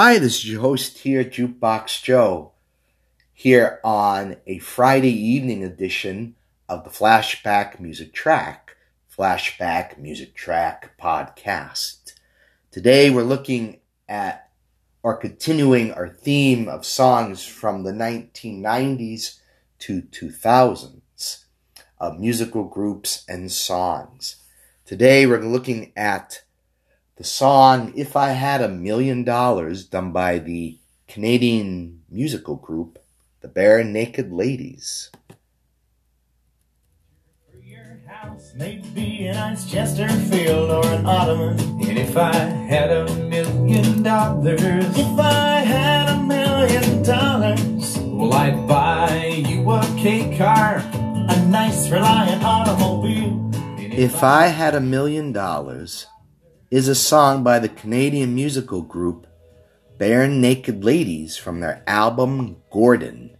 Hi, this is your host here, Jukebox Joe, here on a Friday evening edition of the Flashback Music Track, Flashback Music Track podcast. Today we're looking at or continuing our theme of songs from the 1990s to 2000s of musical groups and songs. Today we're looking at the song If I Had a Million Dollars, done by the Canadian musical group The Bare Naked Ladies. Maybe a nice Chesterfield or an Ottoman. And if I had a million dollars, if I had a million dollars, well, I'd buy you a K car, a nice Reliant automobile. If I Had a Million Dollars, is a song by the Canadian musical group Bare Naked Ladies from their album Gordon.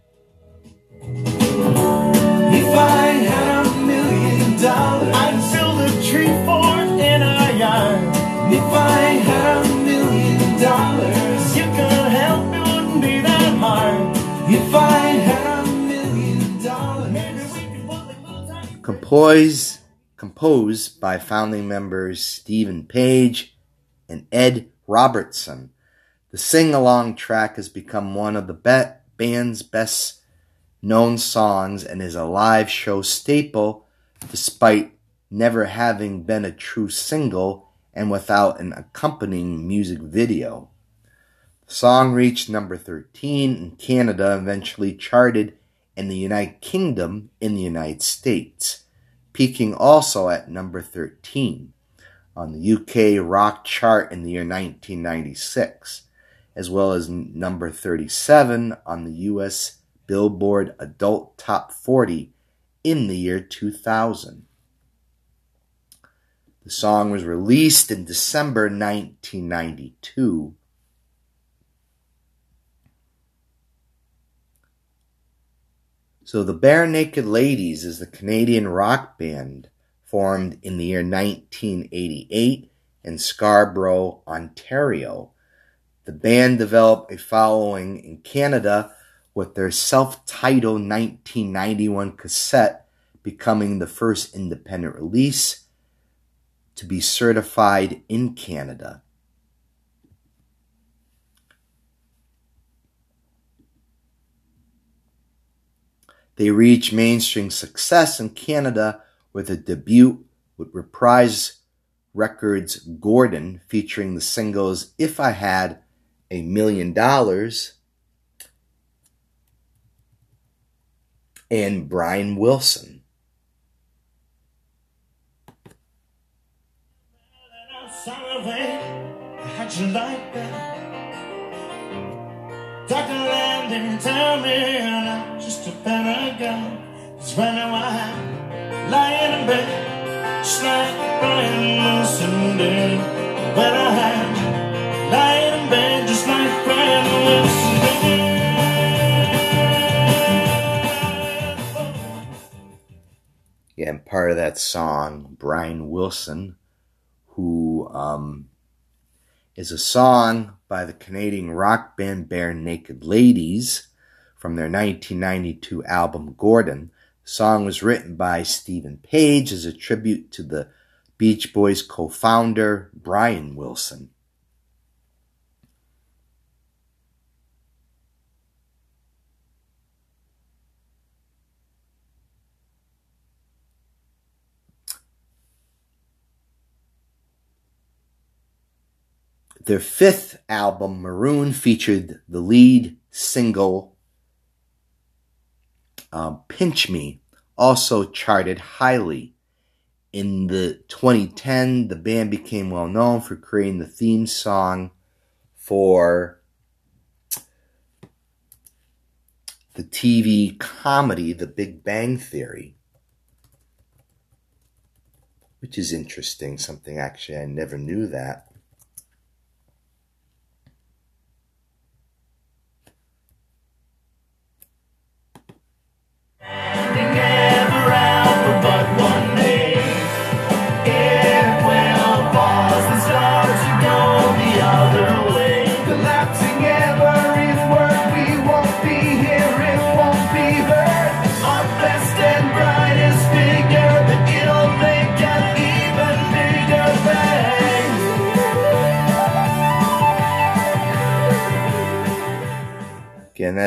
If I had a million dollars, I'd build a tree fort in our yard. If I had a million dollars, you could help, it wouldn't be that hard. If I had a million dollars, maybe we could put the. Composed, composed by founding members Stephen Page and Ed Robertson. The sing along track has become one of the be- band's best known songs and is a live show staple despite never having been a true single and without an accompanying music video. The song reached number 13 in Canada, eventually charted in the United Kingdom in the United States, peaking also at number 13 on the UK rock chart in the year 1996, as well as number 37 on the US Billboard Adult Top 40 in the year 2000. The song was released in December 1992. So, the Bare Naked Ladies is the Canadian rock band formed in the year 1988 in Scarborough, Ontario. The band developed a following in Canada with their self titled 1991 cassette becoming the first independent release to be certified in Canada. They reached mainstream success in Canada with a debut with Reprise Records Gordon featuring the singles If I Had a Million Dollars and Brian Wilson. It's running wild, lying in bed, Brian Wilson did. When I had lying in bed, just like did. Yeah, and part of that song, Brian Wilson, who um, is a song by the Canadian rock band Bare Naked Ladies from their 1992 album Gordon. Song was written by Stephen Page as a tribute to the Beach Boys co founder Brian Wilson. Their fifth album, Maroon, featured the lead single um, Pinch Me, also charted highly. In the 2010, the band became well known for creating the theme song for the TV comedy The Big Bang Theory, which is interesting. Something actually I never knew that.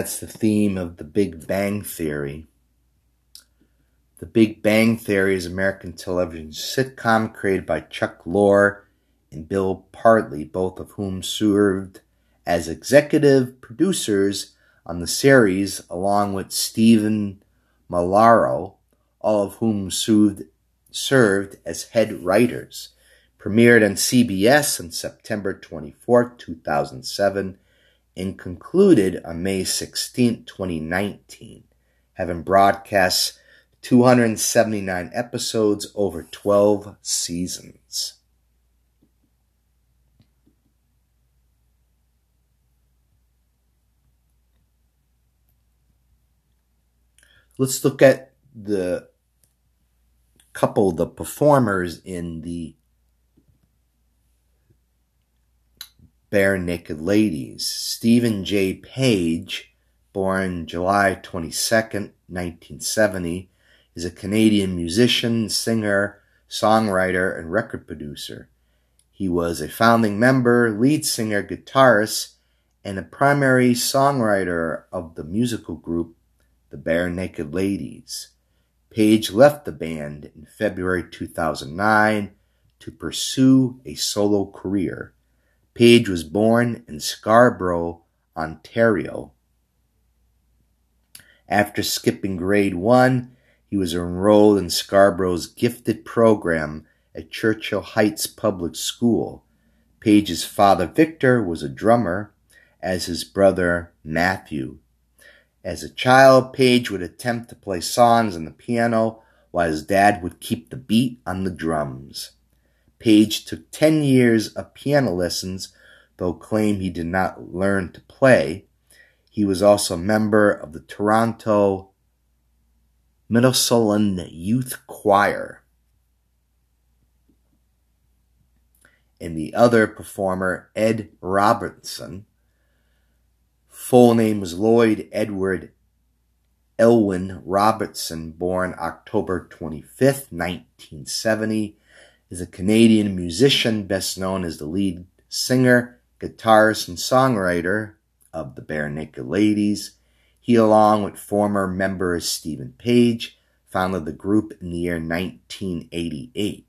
That's the theme of the Big Bang Theory. The Big Bang Theory is American television sitcom created by Chuck Lorre and Bill Prady, both of whom served as executive producers on the series, along with Steven Molaro, all of whom served, served as head writers. Premiered on CBS on September 24, 2007, and concluded on May 16, 2019, having broadcast 279 episodes over 12 seasons. Let's look at the couple, the performers in the Barenaked Ladies. Stephen J. Page, born July 22, 1970, is a Canadian musician, singer, songwriter, and record producer. He was a founding member, lead singer, guitarist, and a primary songwriter of the musical group The Bare Naked Ladies. Page left the band in February 2009 to pursue a solo career. Page was born in Scarborough, Ontario. After skipping grade 1, he was enrolled in Scarborough's gifted program at Churchill Heights Public School. Page's father, Victor, was a drummer, as his brother, Matthew. As a child, Page would attempt to play songs on the piano while his dad would keep the beat on the drums. Page took 10 years of piano lessons, though claimed he did not learn to play. He was also a member of the Toronto Mendelssohn Youth Choir. And the other performer, Ed Robertson, full name was Lloyd Edward Elwyn Robertson, born October 25th, 1970, is a Canadian musician best known as the lead singer, guitarist, and songwriter of the Barenaked Ladies he, along with former member Stephen Page, founded the group in the year 1988.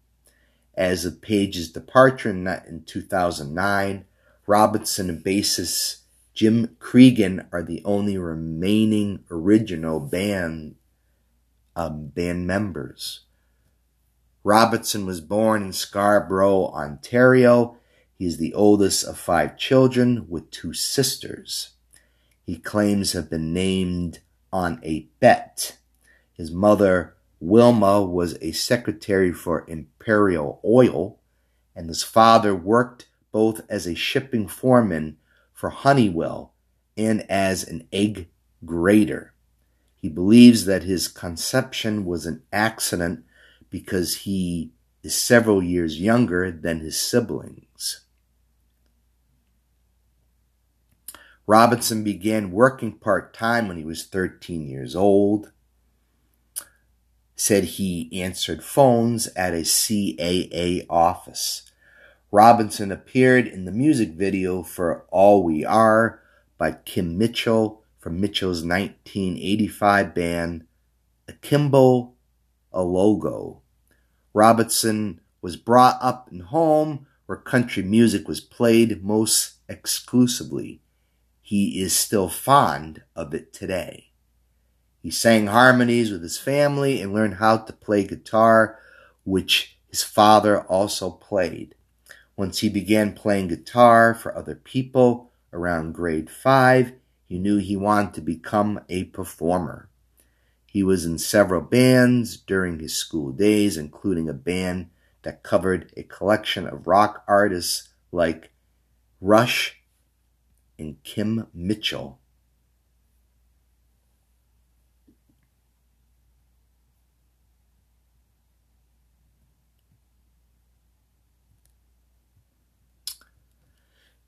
As of Page's departure in 2009, Robinson and bassist Jim Creeggan are the only remaining original band um, band members. Robinson was born in Scarborough, Ontario. He is the oldest of five children with two sisters he claims to have been named on a bet. His mother, Wilma, was a secretary for Imperial Oil, and his father worked both as a shipping foreman for Honeywell and as an egg grader. He believes that his conception was an accident because he is several years younger than his siblings. Robinson began working part time when he was 13 years old. Said he answered phones at a CAA office. Robinson appeared in the music video for All We Are by Kim Mitchell from Mitchell's 1985 band Akimbo Alogo. Robinson was brought up in home where country music was played most exclusively he is still fond of it today. He sang harmonies with his family and learned how to play guitar, which his father also played. Once he began playing guitar for other people around grade five, he knew he wanted to become a performer. He was in several bands during his school days, including a band that covered a collection of rock artists like Rush and Kim Mitchell.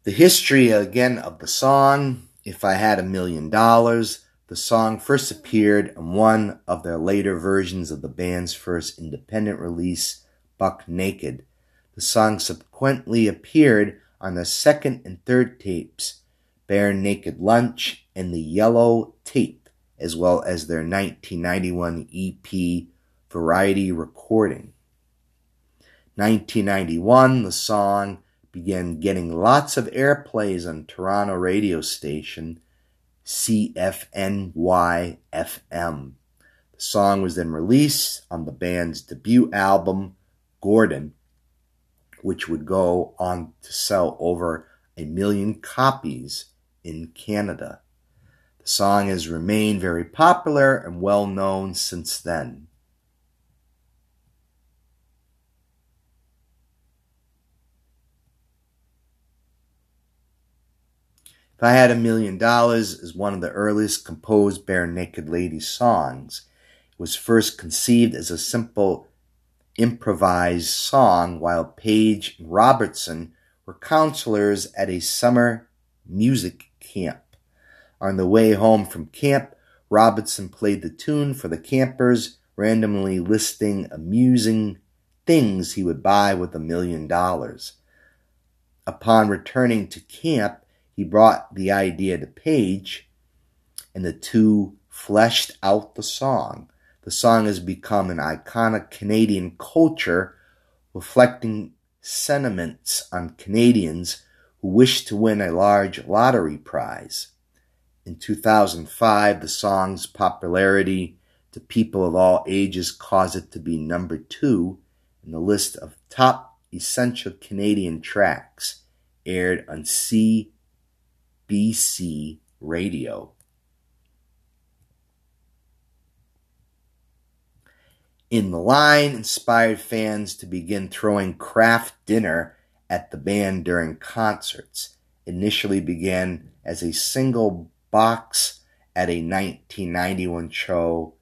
The history again of the song, If I Had a Million Dollars, the song first appeared in one of their later versions of the band's first independent release, Buck Naked. The song subsequently appeared on their second and third tapes, Bare Naked Lunch, and the Yellow Tape, as well as their 1991 EP Variety recording. 1991, the song began getting lots of airplays on Toronto radio station CFNY FM. The song was then released on the band's debut album, Gordon, which would go on to sell over a million copies in Canada. The song has remained very popular and well known since then. If I Had a Million Dollars is one of the earliest composed Barenaked Ladies songs. It was first conceived as a simple improvised song while Page and Robertson were counselors at a summer music camp. On the way home from camp, Robertson played the tune for the campers, randomly listing amusing things he would buy with a million dollars. Upon returning to camp, he brought the idea to Page, and the two fleshed out the song. The song has become an iconic Canadian culture, reflecting sentiments on Canadians who wish to win a large lottery prize. In 2005, the song's popularity to people of all ages caused it to be number two in the list of top essential Canadian tracks aired on C BC Radio. In the line inspired fans to begin throwing Kraft Dinner at the band during concerts. Initially began as a single box at a 1991 show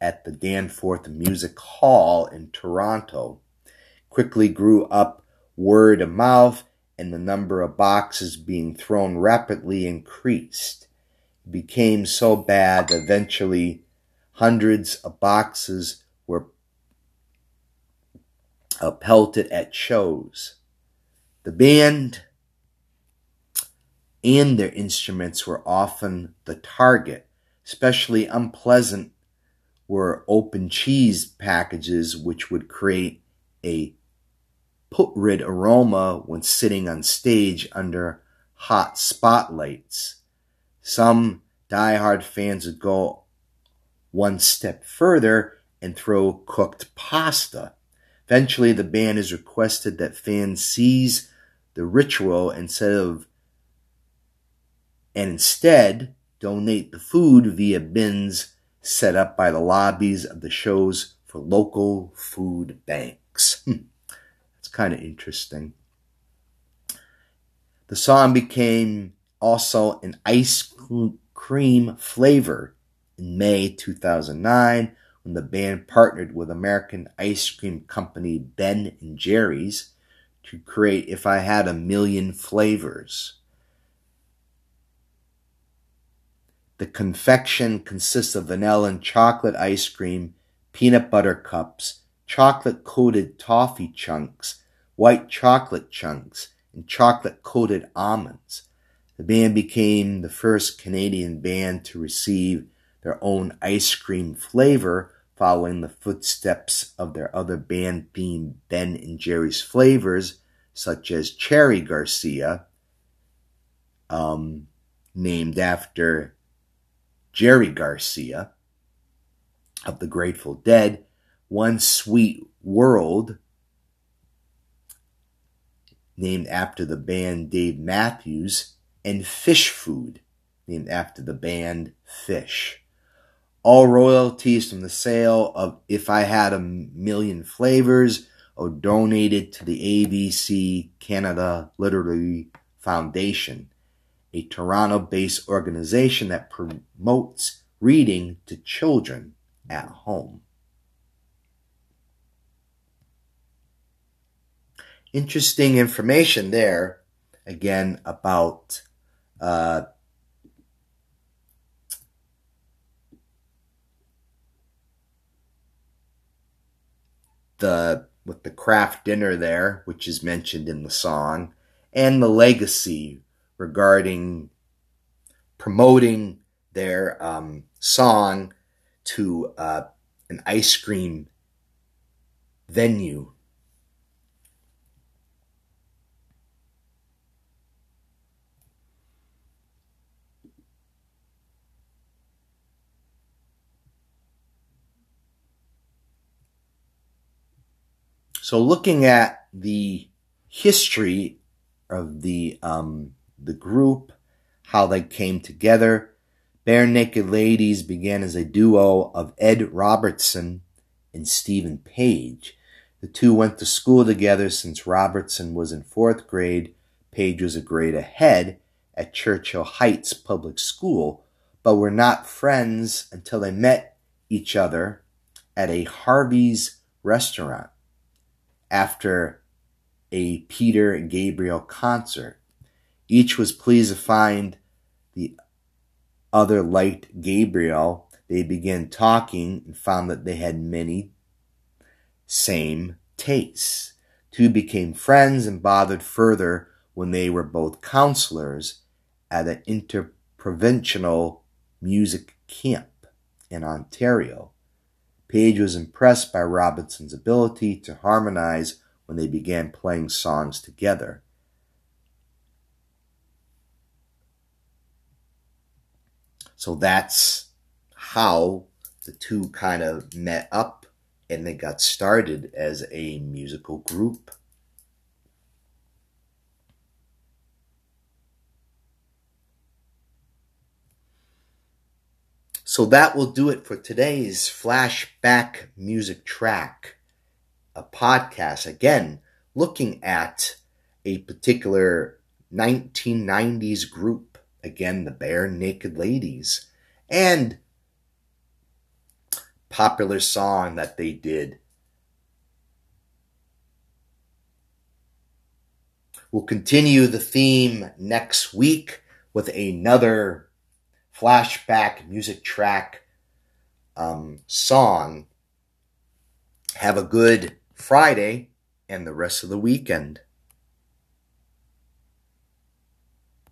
at the Danforth Music Hall in Toronto. Quickly grew up word of mouth and the number of boxes being thrown rapidly increased. It became so bad eventually hundreds of boxes were pelted at shows. The band and their instruments were often the target, especially unpleasant were open cheese packages which would create a putrid aroma when sitting on stage under hot spotlights. Some die-hard fans would go one step further and throw cooked pasta. Eventually, the band has requested that fans seize the ritual instead of and instead donate the food via bins set up by the lobbies of the shows for local food banks. Hmm. It's kind of interesting. The song became also an ice cream flavor in May 2009 when the band partnered with American ice cream company Ben and Jerry's to create If I Had a Million Flavors. The confection consists of vanilla and chocolate ice cream, peanut butter cups, chocolate coated toffee chunks, white chocolate chunks, and chocolate coated almonds. The band became the first Canadian band to receive their own ice cream flavor following the footsteps of their other band themed Ben and Jerry's flavors, such as Cherry Garcia, um, named after Jerry Garcia of the Grateful Dead, one Sweet Whirled, named after the band Dave Matthews, and Fish Food, named after the band Phish. All royalties from the sale of If I Had a Million Flavors are donated to the ABC Canada Literacy Foundation, a Toronto based organization that promotes reading to children at home. Interesting information there again about uh, the with the Kraft Dinner there, which is mentioned in the song, and the legacy regarding promoting their um, song to uh, an ice cream venue. So, looking at the history of the um, the group, how they came together, Barenaked Ladies began as a duo of Ed Robertson and Stephen Page. The two went to school together since Robertson was in fourth grade. Page was a grade ahead at Churchill Heights Public School, but were not friends until they met each other at a Harvey's restaurant after a Peter Gabriel concert. Each was pleased to find the other liked Gabriel, they began talking and found that they had many same tastes. Two became friends and bothered further when they were both counselors at an interprovincial music camp in Ontario. Page was impressed by Robinson's ability to harmonize when they began playing songs together. So that's how the two kind of met up and they got started as a musical group. So that will do it for today's flashback music track, a podcast. Again, looking at a particular 1990s group again the Bare Naked Ladies and popular song that they did we'll continue the theme next week with another flashback music track um, song have a good friday and the rest of the weekend